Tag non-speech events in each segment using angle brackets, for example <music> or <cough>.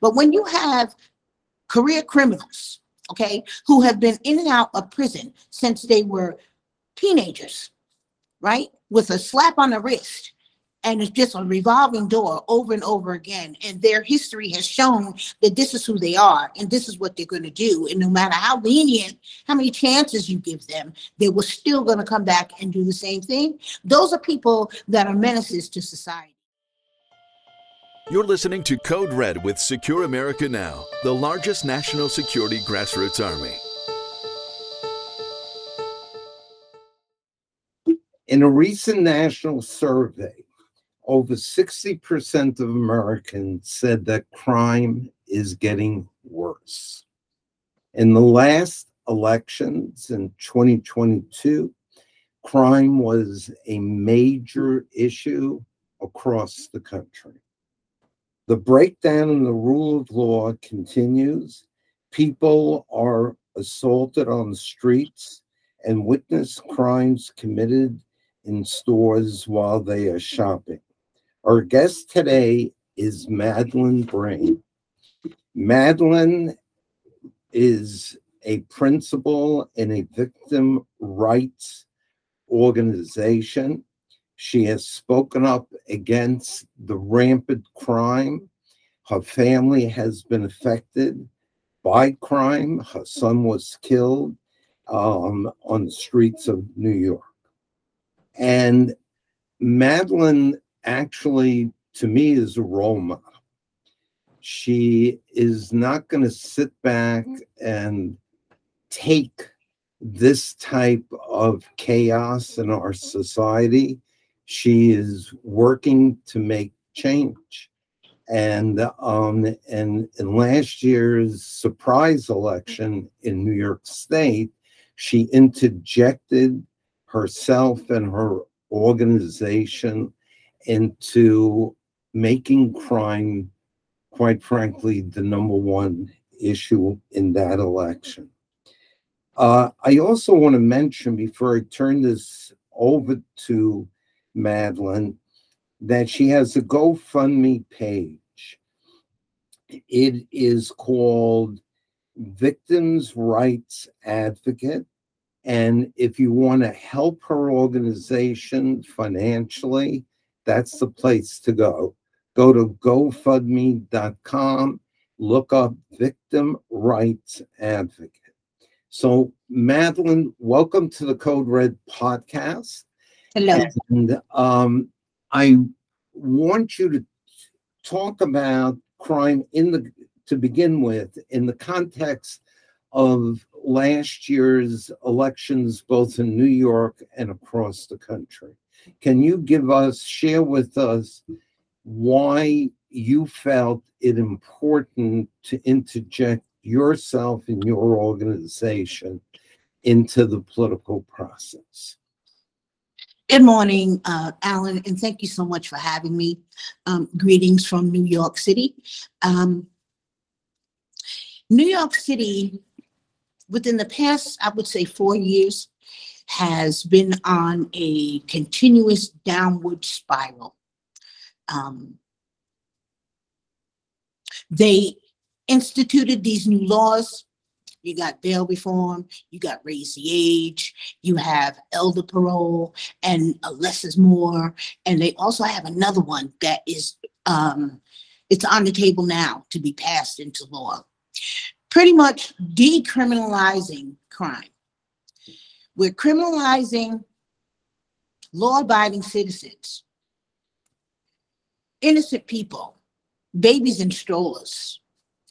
But when you have career criminals, okay, who have been in and out of prison since they were teenagers, right? With a slap on the wrist. And it's just a revolving door over and over again. And their history has shown that this is who they are and this is what they're going to do. And no matter how lenient, how many chances you give them, they were still going to come back and do the same thing. Those are people that are menaces to society. You're listening to Code Red with Secure America Now, the largest national security grassroots army. In a recent national survey, over 60% of Americans said that crime is getting worse. In the last elections in 2022, crime was a major issue across the country. The breakdown in the rule of law continues. People are assaulted on the streets and witness crimes committed in stores while they are shopping. Our guest today is Madeline Brame. Madeline is a principal in a victim rights organization. She has spoken up against the rampant crime. Her family has been affected by crime. Her son was killed um, on the streets of New York. And Madeline actually, to me, is a role model. She is not going to sit back and take this type of chaos in our society she is working to make change. And um, and in last year's surprise election in New York State, she interjected herself and her organization into making crime, quite frankly, the number one issue in that election. Uh, I also want to mention before I turn this over to Madeline, that she has a GoFundMe page. It is called Victims' Rights Advocate. And if you want to help her organization financially, that's the place to go. Go to GoFundMe.com, look up Victim Rights Advocate. So, Madeline, welcome to the Code Red podcast. Hello. And um, I want you to talk about crime in the to begin with in the context of last year's elections both in New York and across the country. Can you give us share with us why you felt it important to interject yourself and your organization into the political process? Good morning, uh, Alan, and thank you so much for having me. Um, greetings from New York City. Um, New York City, within the past, I would say four years, has been on a continuous downward spiral. Um, they instituted these new laws you got bail reform, you got raise the age, you have elder parole, and uh, less is more. And they also have another one that is um, it's on the table now to be passed into law. Pretty much decriminalizing crime. We're criminalizing law-abiding citizens, innocent people, babies in strollers,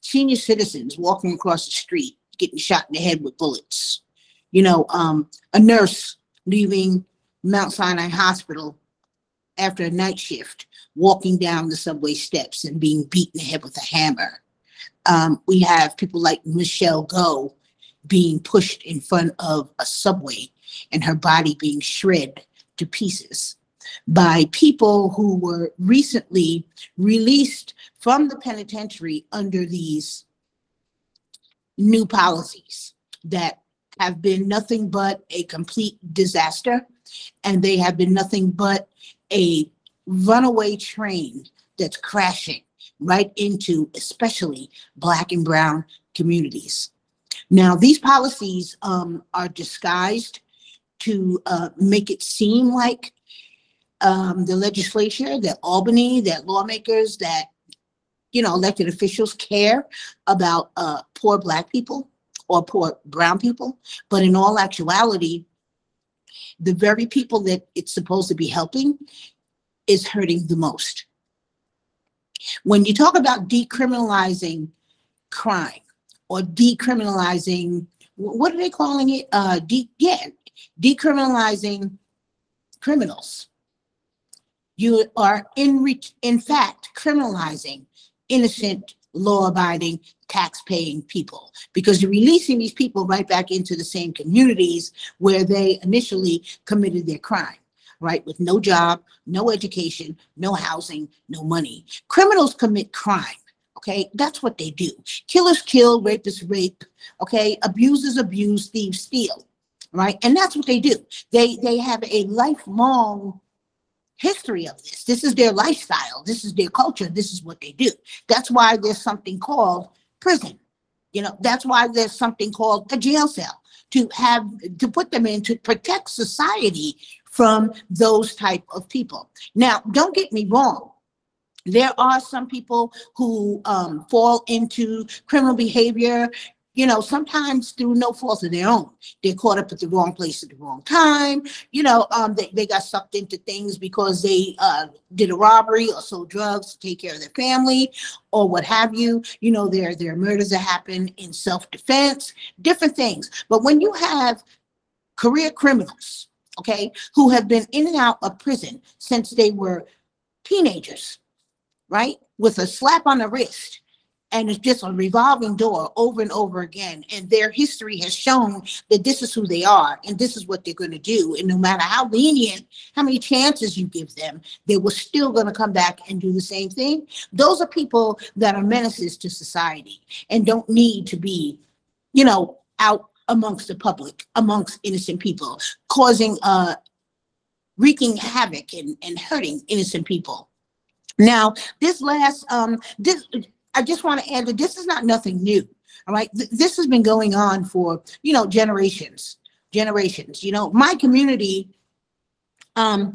senior citizens walking across the street, getting shot in the head with bullets. You know, um, a nurse leaving Mount Sinai Hospital after a night shift, walking down the subway steps and being beaten in the head with a hammer. Um, we have people like Michelle Go being pushed in front of a subway and her body being shred to pieces by people who were recently released from the penitentiary under these new policies that have been nothing but a complete disaster. And they have been nothing but a runaway train that's crashing right into especially black and brown communities. Now, these policies um, are disguised to uh, make it seem like um, the legislature, that Albany, that lawmakers, that you know, elected officials care about uh, poor black people or poor brown people, but in all actuality, the very people that it's supposed to be helping is hurting the most. When you talk about decriminalizing crime or decriminalizing, what are they calling it? Uh, de- yeah, decriminalizing criminals. You are in re- in fact criminalizing innocent, law-abiding, tax-paying people because you're releasing these people right back into the same communities where they initially committed their crime, right? With no job, no education, no housing, no money. Criminals commit crime. Okay, that's what they do. Killers kill, rapists rape. Okay, abusers abuse, thieves steal. Right, and that's what they do. They they have a lifelong history of this. This is their lifestyle. This is their culture. This is what they do. That's why there's something called prison. You know, that's why there's something called a jail cell to have to put them in to protect society from those type of people. Now, don't get me wrong. There are some people who um, fall into criminal behavior you know, sometimes through no fault of their own. They're caught up at the wrong place at the wrong time. You know, um, they, they got sucked into things because they uh, did a robbery or sold drugs to take care of their family or what have you. You know, there, there are murders that happen in self-defense, different things. But when you have career criminals, okay, who have been in and out of prison since they were teenagers, right? With a slap on the wrist and it's just a revolving door over and over again. And their history has shown that this is who they are and this is what they're going to do. And no matter how lenient, how many chances you give them, they were still going to come back and do the same thing. Those are people that are menaces to society and don't need to be, you know, out amongst the public, amongst innocent people, causing uh wreaking havoc and, and hurting innocent people. Now, this last um this I just want to add that this is not nothing new. All right. Th- This has been going on for, you know, generations, generations. You know, my community, um,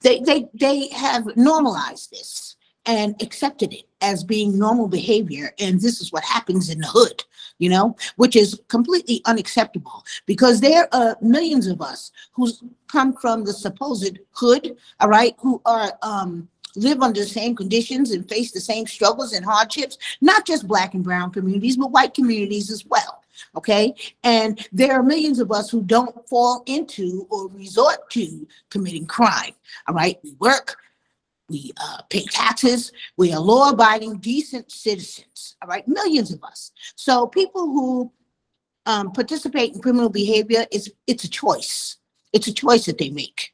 they they they have normalized this and accepted it as being normal behavior. And this is what happens in the hood, you know, which is completely unacceptable because there are millions of us who's come from the supposed hood, all right, who are um live under the same conditions and face the same struggles and hardships, not just black and brown communities, but white communities as well. Okay. And there are millions of us who don't fall into or resort to committing crime. All right. We work, we uh, pay taxes, we are law abiding, decent citizens. All right. Millions of us. So people who um, participate in criminal behavior, is it's a choice. It's a choice that they make.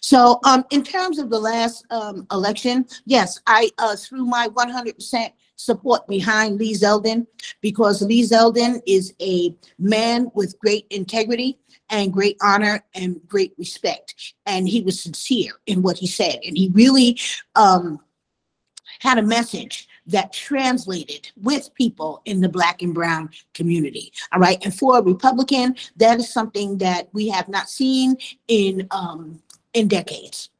So, um, in terms of the last, um, election, yes, I, uh, threw my one hundred percent support behind Lee Zeldin because Lee Zeldin is a man with great integrity and great honor and great respect. And he was sincere in what he said, and he really, um, had a message that translated with people in the black and brown community. All right. And for a Republican, that is something that we have not seen in, um, in decades.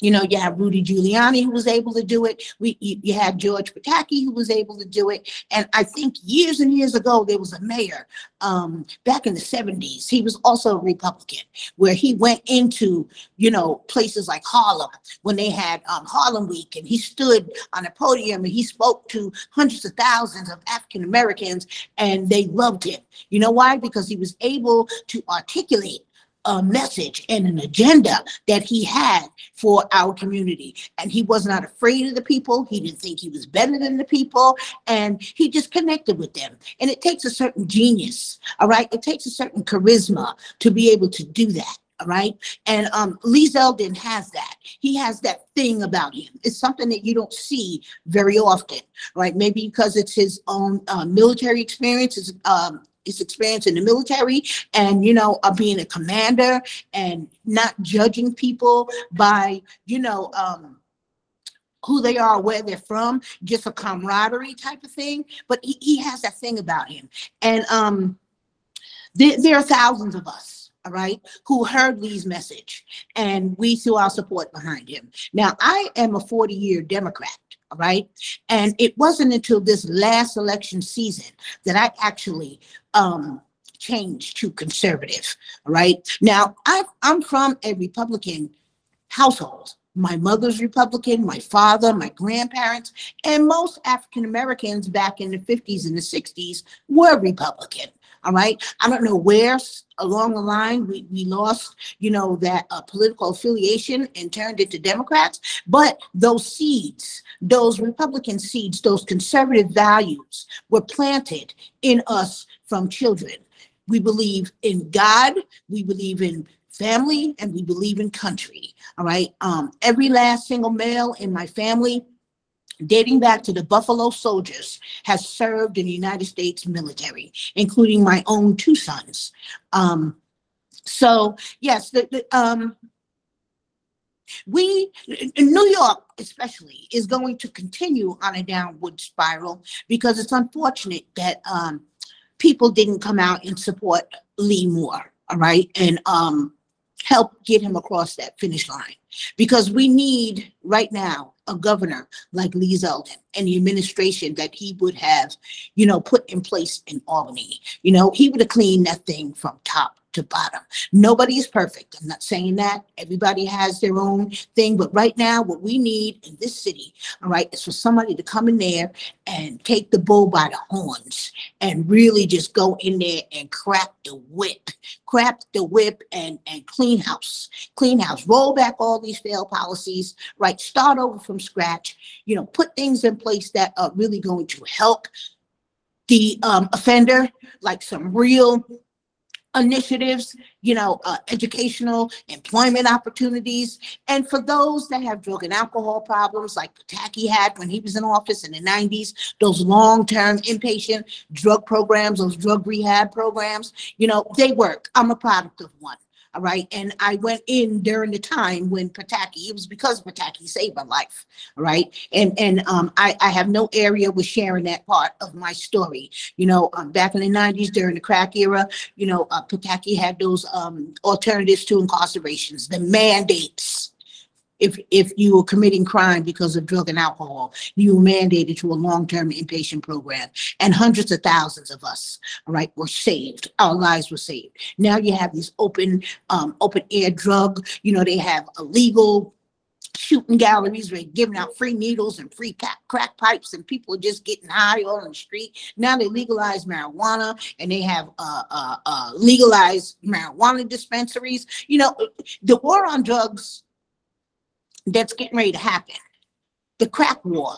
You know, you have Rudy Giuliani who was able to do it. We you, you had George Pataki who was able to do it. And I think years and years ago there was a mayor um, back in the 70s. He was also a Republican where he went into, you know, places like Harlem when they had um, Harlem Week and he stood on a podium and he spoke to hundreds of thousands of African Americans and they loved him. You know why? Because he was able to articulate a message and an agenda that he had for our community. And he was not afraid of the people. He didn't think he was better than the people. And he just connected with them. And it takes a certain genius, all right? It takes a certain charisma to be able to do that. All right. And um, Lee Zeldin has that. He has that thing about him. It's something that you don't see very often, right? Maybe because it's his own uh, military experience, his, um, his experience in the military, and you know, uh, being a commander and not judging people by, you know, um, who they are, where they're from, just a camaraderie type of thing. But he, he has that thing about him. And um, there, there are thousands of us, all right, who heard Lee's message and we threw our support behind him. Now, I am a 40 year Democrat. Right. And it wasn't until this last election season that I actually um, changed to conservative. right? Now, I, I'm from a Republican household. My mother's Republican, my father, my grandparents, and most African Americans back in the 50s and the 60s were Republican. All right. I don't know where along the line we, we lost, you know, that uh, political affiliation and turned it to Democrats. But those seeds, those Republican seeds, those conservative values were planted in us from children. We believe in God, we believe in family, and we believe in country. All right. Um, every last single male in my family dating back to the Buffalo Soldiers, has served in the United States military, including my own two sons. Um, so yes, the, the um, we in New York especially is going to continue on a downward spiral because it's unfortunate that um, people didn't come out and support Lee Moore, all right, and um, help get him across that finish line because we need right now a governor like Lee Zeldin and the administration that he would have, you know, put in place in Albany. You know, he would have cleaned that thing from top to bottom. Nobody is perfect. I'm not saying that. Everybody has their own thing. But right now, what we need in this city, all right, is for somebody to come in there and take the bull by the horns and really just go in there and crack the whip, crack the whip and, and clean house, clean house, roll back all these failed policies, right? Start over from scratch, you know, put things in place that are really going to help the um, offender, like some real initiatives, you know, uh, educational, employment opportunities. And for those that have drug and alcohol problems, like Pataki had when he was in office in the 90s, those long-term inpatient drug programs, those drug rehab programs, you know, they work. I'm a product of one. All right. And I went in during the time when Pataki, it was because Pataki saved my life. All right. And and um I, I have no area with sharing that part of my story. You know, um, back in the 90s during the crack era, you know, uh, Pataki had those um alternatives to incarcerations, the mandates. If if you were committing crime because of drug and alcohol, you were mandated to a long-term inpatient program. And hundreds of thousands of us, right, were saved. Our lives were saved. Now you have these open um, open air drug, you know, they have illegal shooting galleries where they're giving out free needles and free crack, crack pipes and people are just getting high on the street. Now they legalize marijuana and they have uh, uh, uh, legalized marijuana dispensaries. You know, the war on drugs that's getting ready to happen, the crack war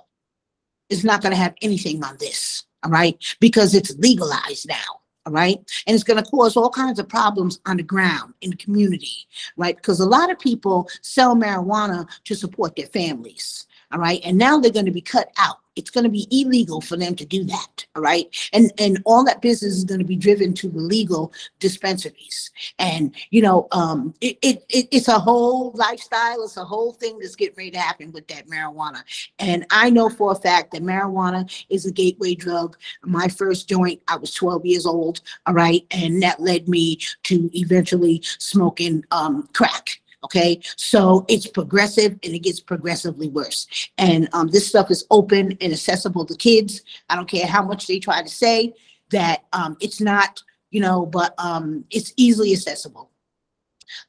is not going to have anything on this. All right. Because it's legalized now. All right. And it's going to cause all kinds of problems on the ground in the community. Right. Because a lot of people sell marijuana to support their families. All right. And now they're going to be cut out. It's going to be illegal for them to do that. All right. And and all that business is going to be driven to the legal dispensaries. And you know, um, it, it, it it's a whole lifestyle. It's a whole thing that's getting ready to happen with that marijuana. And I know for a fact that marijuana is a gateway drug. My first joint, I was 12 years old. All right. And that led me to eventually smoking um, crack. Okay. So it's progressive and it gets progressively worse. And um, this stuff is open and accessible to kids. I don't care how much they try to say that um, it's not, you know, but um, it's easily accessible.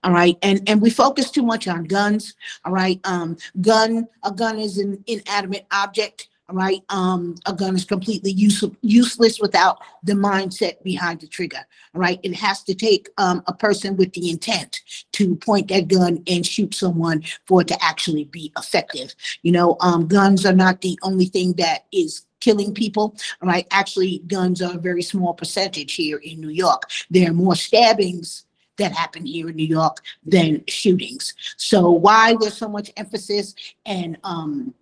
All right. And and we focus too much on guns. All right. Um, gun, a gun is an inanimate object. Right. Um, a gun is completely use, useless without the mindset behind the trigger. Right. It has to take um, a person with the intent to point that gun and shoot someone for it to actually be effective. You know, um, guns are not the only thing that is killing people. right? Actually, guns are a very small percentage here in New York. There are more stabbings that happen here in New York than shootings. So why there's so much emphasis and um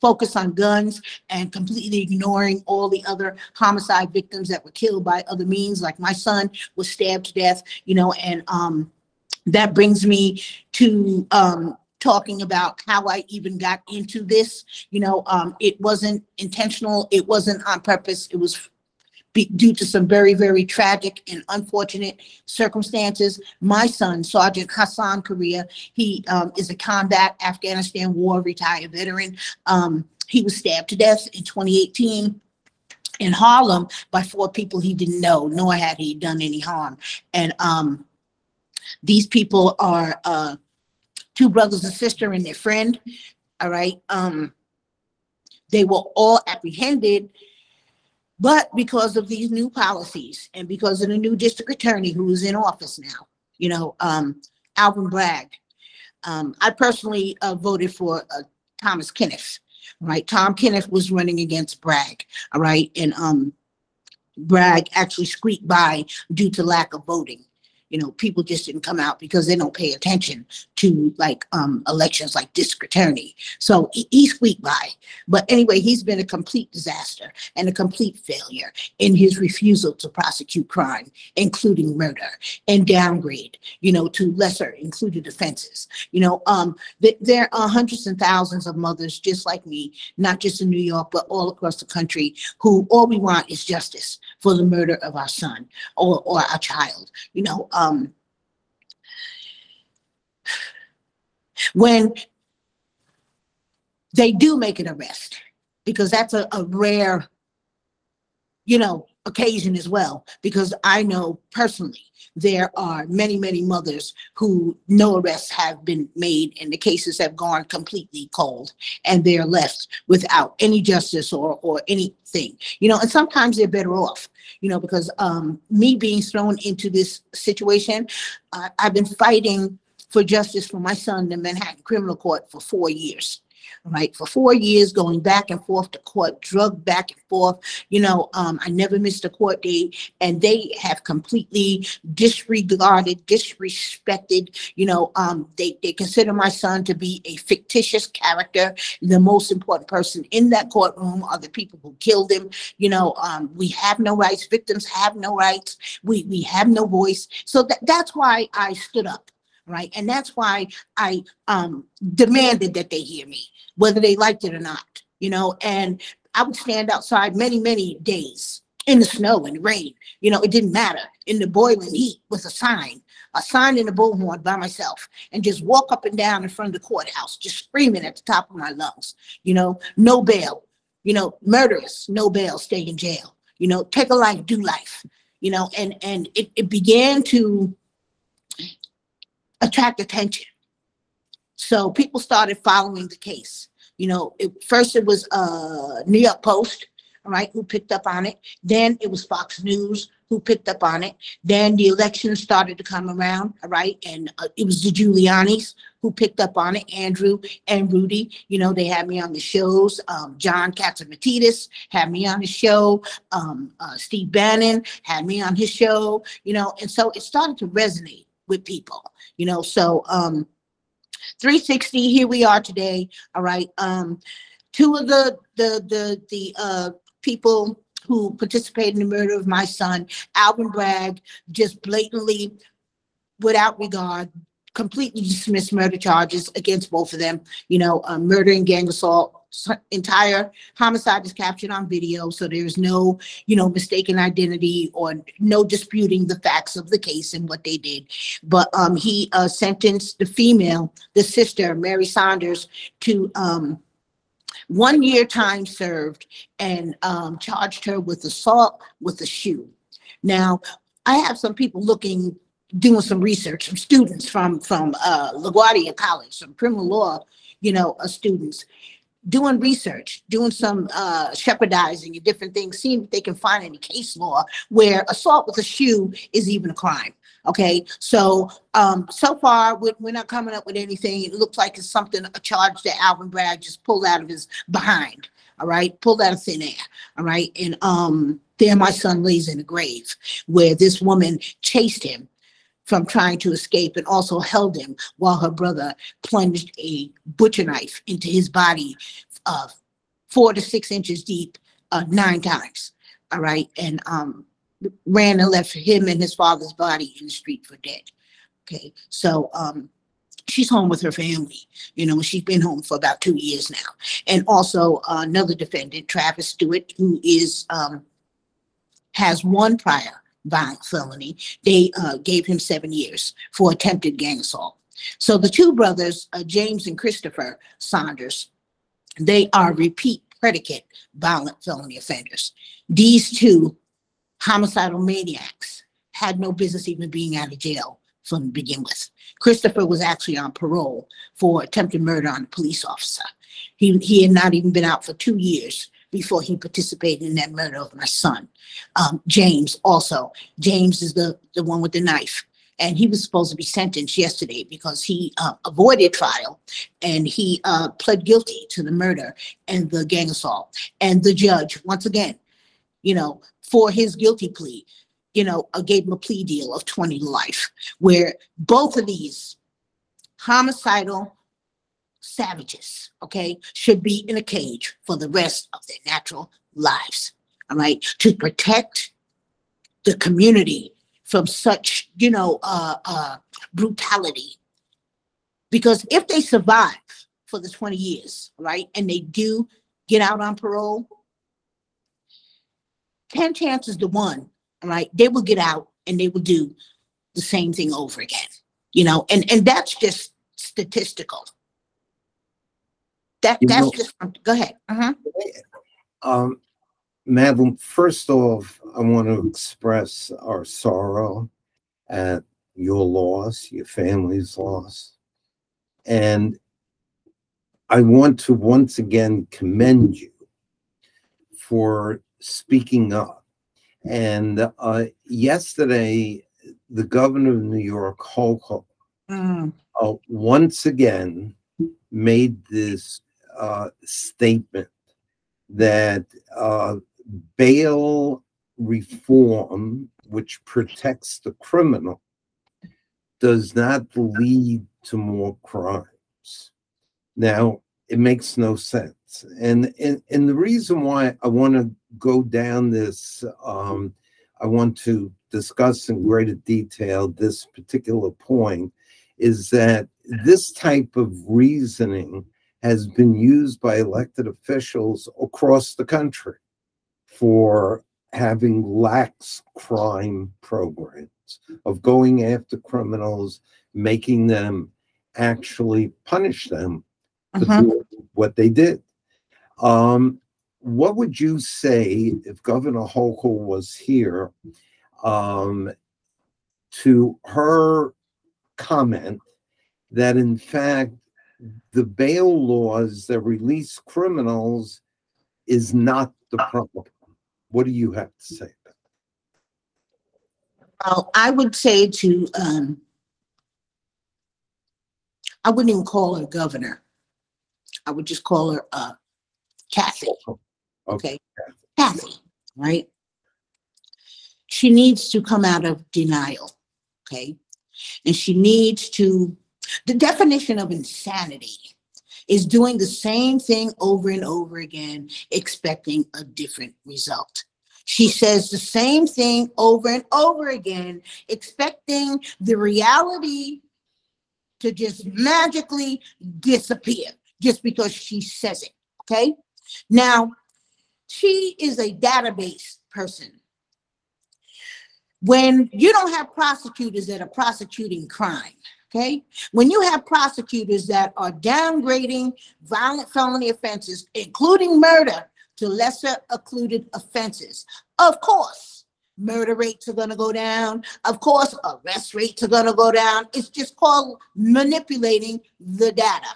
focus on guns and completely ignoring all the other homicide victims that were killed by other means, like my son was stabbed to death, you know, and um that brings me to um talking about how I even got into this. You know, um, it wasn't intentional. It wasn't on purpose. It was be, due to some very, very tragic and unfortunate circumstances. My son, Sergeant Hason Correa, he, um, is a combat Afghanistan war retired veteran. Um, he was stabbed to death in twenty eighteen in Harlem by four people he didn't know, nor had he done any harm. And, um, these people are, uh, two brothers and sister and their friend. All right. Um, they were all apprehended, but because of these new policies and because of the new district attorney who is in office now, you know, um, Alvin Bragg. Um, I personally uh, voted for uh, Thomas Kenniff. Right, Tom Kenniff was running against Bragg. All right, and um, Bragg actually squeaked by due to lack of voting you know, people just didn't come out because they don't pay attention to like um elections like district attorney. So he, squeaked by. But anyway, he's been a complete disaster and a complete failure in his refusal to prosecute crime, including murder and downgrade, you know, to lesser included offenses. You know, um, th- there are hundreds and thousands of mothers just like me, not just in New York, but all across the country, who all we want is justice for the murder of our son or, or our child. You know, um, when they do make an arrest, because that's a, a rare, you know, occasion as well, because I know personally there are many, many mothers who no arrests have been made and the cases have gone completely cold and they're left without any justice or, or anything, you know, and sometimes they're better off, you know, because, um, me being thrown into this situation, I, I've been fighting for justice for my son in the Manhattan Criminal Court for four years. Right, for four years, going back and forth to court, drug back and forth. You know, um, I never missed a court date, and they have completely disregarded, disrespected. You know, um, they they consider my son to be a fictitious character. The most important person in that courtroom are the people who killed him. You know, um, we have no rights. Victims have no rights. We we have no voice. So that that's why I stood up right? And that's why I um, demanded that they hear me, whether they liked it or not, you know. And I would stand outside many, many days in the snow and rain. You know, it didn't matter in the boiling heat with a sign, a sign in the bullhorn by myself, and just walk up and down in front of the courthouse, just screaming at the top of my lungs. You know, no bail. You know, murderers, no bail, stay in jail. You know, take a life, do life. You know, and and it, it began to attract attention. So people started following the case. You know, it, first it was uh New York Post, right, who picked up on it. Then it was Fox News who picked up on it. Then the election started to come around, right, and uh, it was the Giuliani's who picked up on it. Andrew and Rudy, you know, they had me on the shows. Um, John Catsimatidis had me on the show. Um, uh, Steve Bannon had me on his show. You know, and so it started to resonate with people, you know, so, um, 360, here we are today, all right, um, two of the, the, the, the, uh, people who participated in the murder of my son, Alvin Bragg, just blatantly, without regard, completely dismissed murder charges against both of them, you know, murder and gang assault. Entire homicide is captured on video, so there's no, you know, mistaken identity or no disputing the facts of the case and what they did. But um, he uh, sentenced the female, the sister, Mary Saunders, to um, one year time served and um, charged her with assault with a shoe. Now, I have some people looking, doing some research, some students from from uh, LaGuardia College, some criminal law, you know, uh, students doing research, doing some uh, shepardizing and different things, seeing if they can find any case law where assault with a shoe is even a crime. Okay, so um, so far we're, we're not coming up with anything. It looks like it's something a charge that Alvin Bragg just pulled out of his behind. All right, pulled out of thin air. All right, and um, there my son lays in a grave where this woman chased him from trying to escape and also held him while her brother plunged a butcher knife into his body, uh, four to six inches deep, uh, nine times. All right, and um, ran and left him and his father's body in the street for dead. Okay, so um, she's home with her family. You know, she's been home for about two years now. And also uh, another defendant, Travis Stewart, who is um, has one prior violent felony. They uh, gave him seven years for attempted gang assault. So the two brothers, uh, James and Christopher Saunders, they are repeat predicate violent felony offenders. These two homicidal maniacs had no business even being out of jail from the begin with. Christopher was actually on parole for attempted murder on a police officer. He, he had not even been out for two years before he participated in that murder of my son. Um, James also, James is the, the one with the knife. And he was supposed to be sentenced yesterday because he uh, avoided trial and he uh, pled guilty to the murder and the gang assault. And the judge, once again, you know, for his guilty plea, you know, uh, gave him a plea deal of 20 to life, where both of these homicidal savages, okay, should be in a cage for the rest of their natural lives, all right, to protect the community from such, you know, uh, uh, brutality. Because if they survive for the 20 years, right, and they do get out on parole, 10 chances to one, all right, they will get out and they will do the same thing over again, you know, and, and that's just statistical. That, You that's know- just, go ahead. Uh-huh. Um, Madeline, first off, I want to express our sorrow at your loss, your family's loss. And I want to once again commend you for speaking up. And uh, yesterday, the governor of New York, Hochul, Mm, uh, once again made this uh, statement that uh, bail reform, which protects the criminal, does not lead to more crimes. Now, it makes no sense. And, and, and the reason why I want to go down this, um, I want to discuss in greater detail this particular point is that this type of reasoning has been used by elected officials across the country for having lax crime programs of going after criminals, making them actually punish them for Mhm. doing what they did. Um, what would you say if Governor Hochul was here um, to her comment that in fact the bail laws that release criminals is not the problem? What do you have to say? about Well, I would say to, um, I wouldn't even call her governor. I would just call her, uh, Kathy. that? Okay, Kathy, right? She needs to come out of denial, okay? And she needs to, the definition of insanity is doing the same thing over and over again, expecting a different result. She says the same thing over and over again, expecting the reality to just magically disappear just because she says it, okay? Now, she is a database person. When you don't have prosecutors that are prosecuting crime, okay? When you have prosecutors that are downgrading violent felony offenses, including murder, to lesser included offenses, of course, murder rates are gonna go down. Of course, arrest rates are gonna go down. It's just called manipulating the data.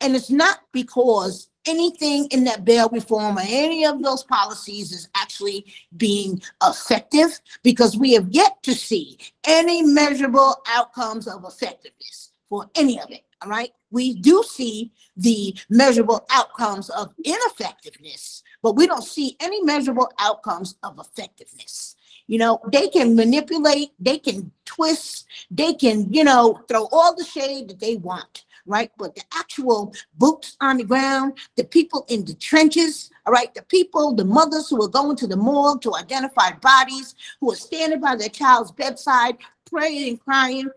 And it's not because anything in that bail reform or any of those policies is actually being effective because we have yet to see any measurable outcomes of effectiveness for any of it. All right. We do see the measurable outcomes of ineffectiveness, but we don't see any measurable outcomes of effectiveness. You know, they can manipulate, they can twist, they can, you know, throw all the shade that they want right? But the actual boots on the ground, the people in the trenches, all right, the people, the mothers who are going to the morgue to identify bodies, who are standing by their child's bedside, praying and crying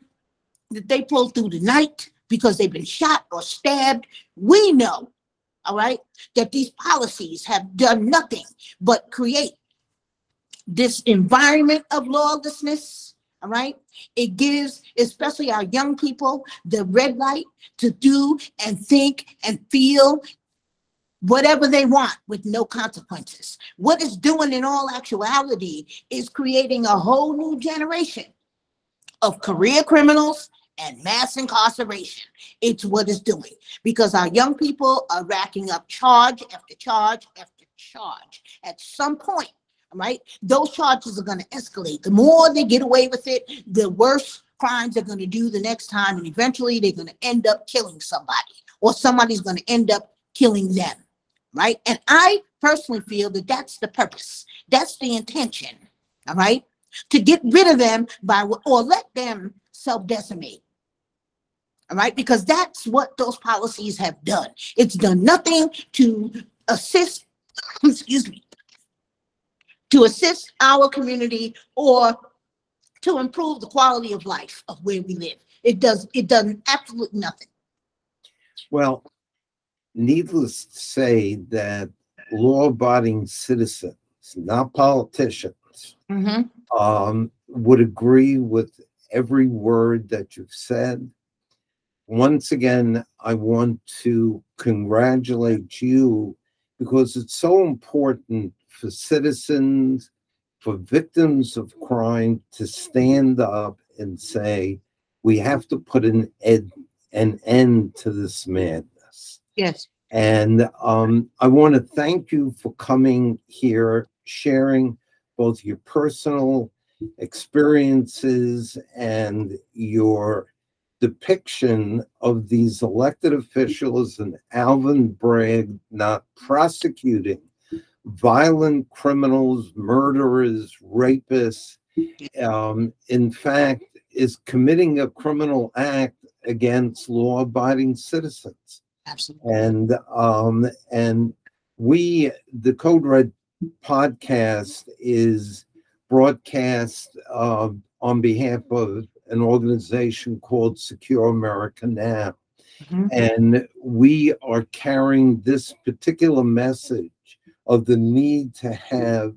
that they pulled through the night, because they've been shot or stabbed. We know, all right, that these policies have done nothing but create this environment of lawlessness. All right. It gives, especially our young people, the red light to do and think and feel whatever they want with no consequences. What it's doing in all actuality is creating a whole new generation of career criminals and mass incarceration. It's what it's doing because our young people are racking up charge after charge after charge. At some point, right, those charges are going to escalate. The more they get away with it, the worse crimes they're going to do the next time. And eventually they're going to end up killing somebody or somebody's going to end up killing them. Right. And I personally feel that that's the purpose, that's the intention. All right. To get rid of them by or let them self decimate. All right, because that's what those policies have done. It's done nothing to assist, <clears throat> excuse me, to assist our community or to improve the quality of life of where we live. It does, it does absolutely nothing. Well, needless to say that law-abiding citizens, not politicians, Mhm. um, would agree with every word that you've said. Once again, I want to congratulate you because it's so important for citizens, for victims of crime to stand up and say, we have to put an ed, an end to this madness. Yes. And um, I want to thank you for coming here, sharing both your personal experiences and your depiction of these elected officials and Alvin Bragg not prosecuting violent criminals, murderers, rapists. Um, in fact, is committing a criminal act against law-abiding citizens. Absolutely. And um, and we, the Code Red podcast, is broadcast uh, on behalf of an organization called Secure America Now, Mhm. and we are carrying this particular message of the need to have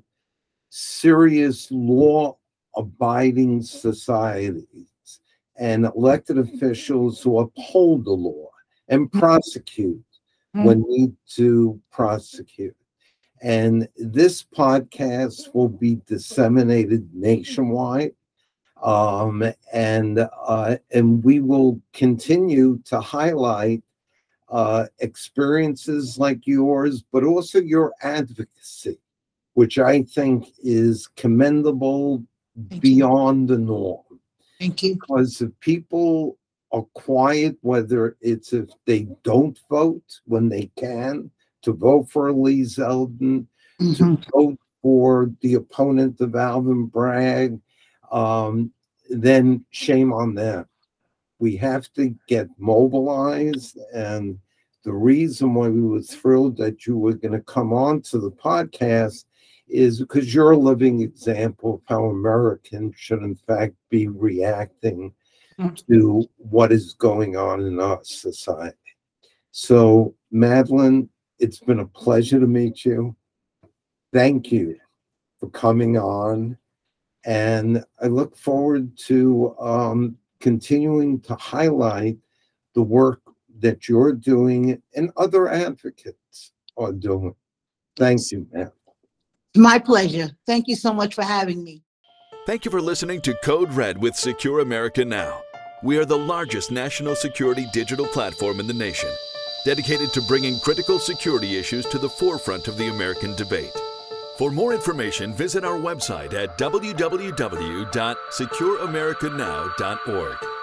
serious law-abiding societies and elected officials who uphold the law and prosecute when need to prosecute. And this podcast will be disseminated nationwide. Um, and uh, and we will continue to highlight uh, experiences like yours, but also your advocacy, which I think is commendable Thank you. beyond the norm Thank you. because if people are quiet, whether it's if they don't vote when they can, to vote for Lee Zeldin, to Mhm. vote for the opponent of Alvin Bragg, um, then shame on them. We have to get mobilized. And the reason why we were thrilled that you were going to come on to the podcast is because you're a living example of how Americans should, in fact, be reacting Mm. to what is going on in our society. So, Madeline, it's been a pleasure to meet you. Thank you for coming on. And I look forward to um, continuing to highlight the work that you're doing and other advocates are doing. Thank you, Matt. My pleasure. Thank you so much for having me. Thank you for listening to Code Red with Secure America Now. We are the largest national security digital platform in the nation, dedicated to bringing critical security issues to the forefront of the American debate. For more information, visit our website at www.secureamericanow.org.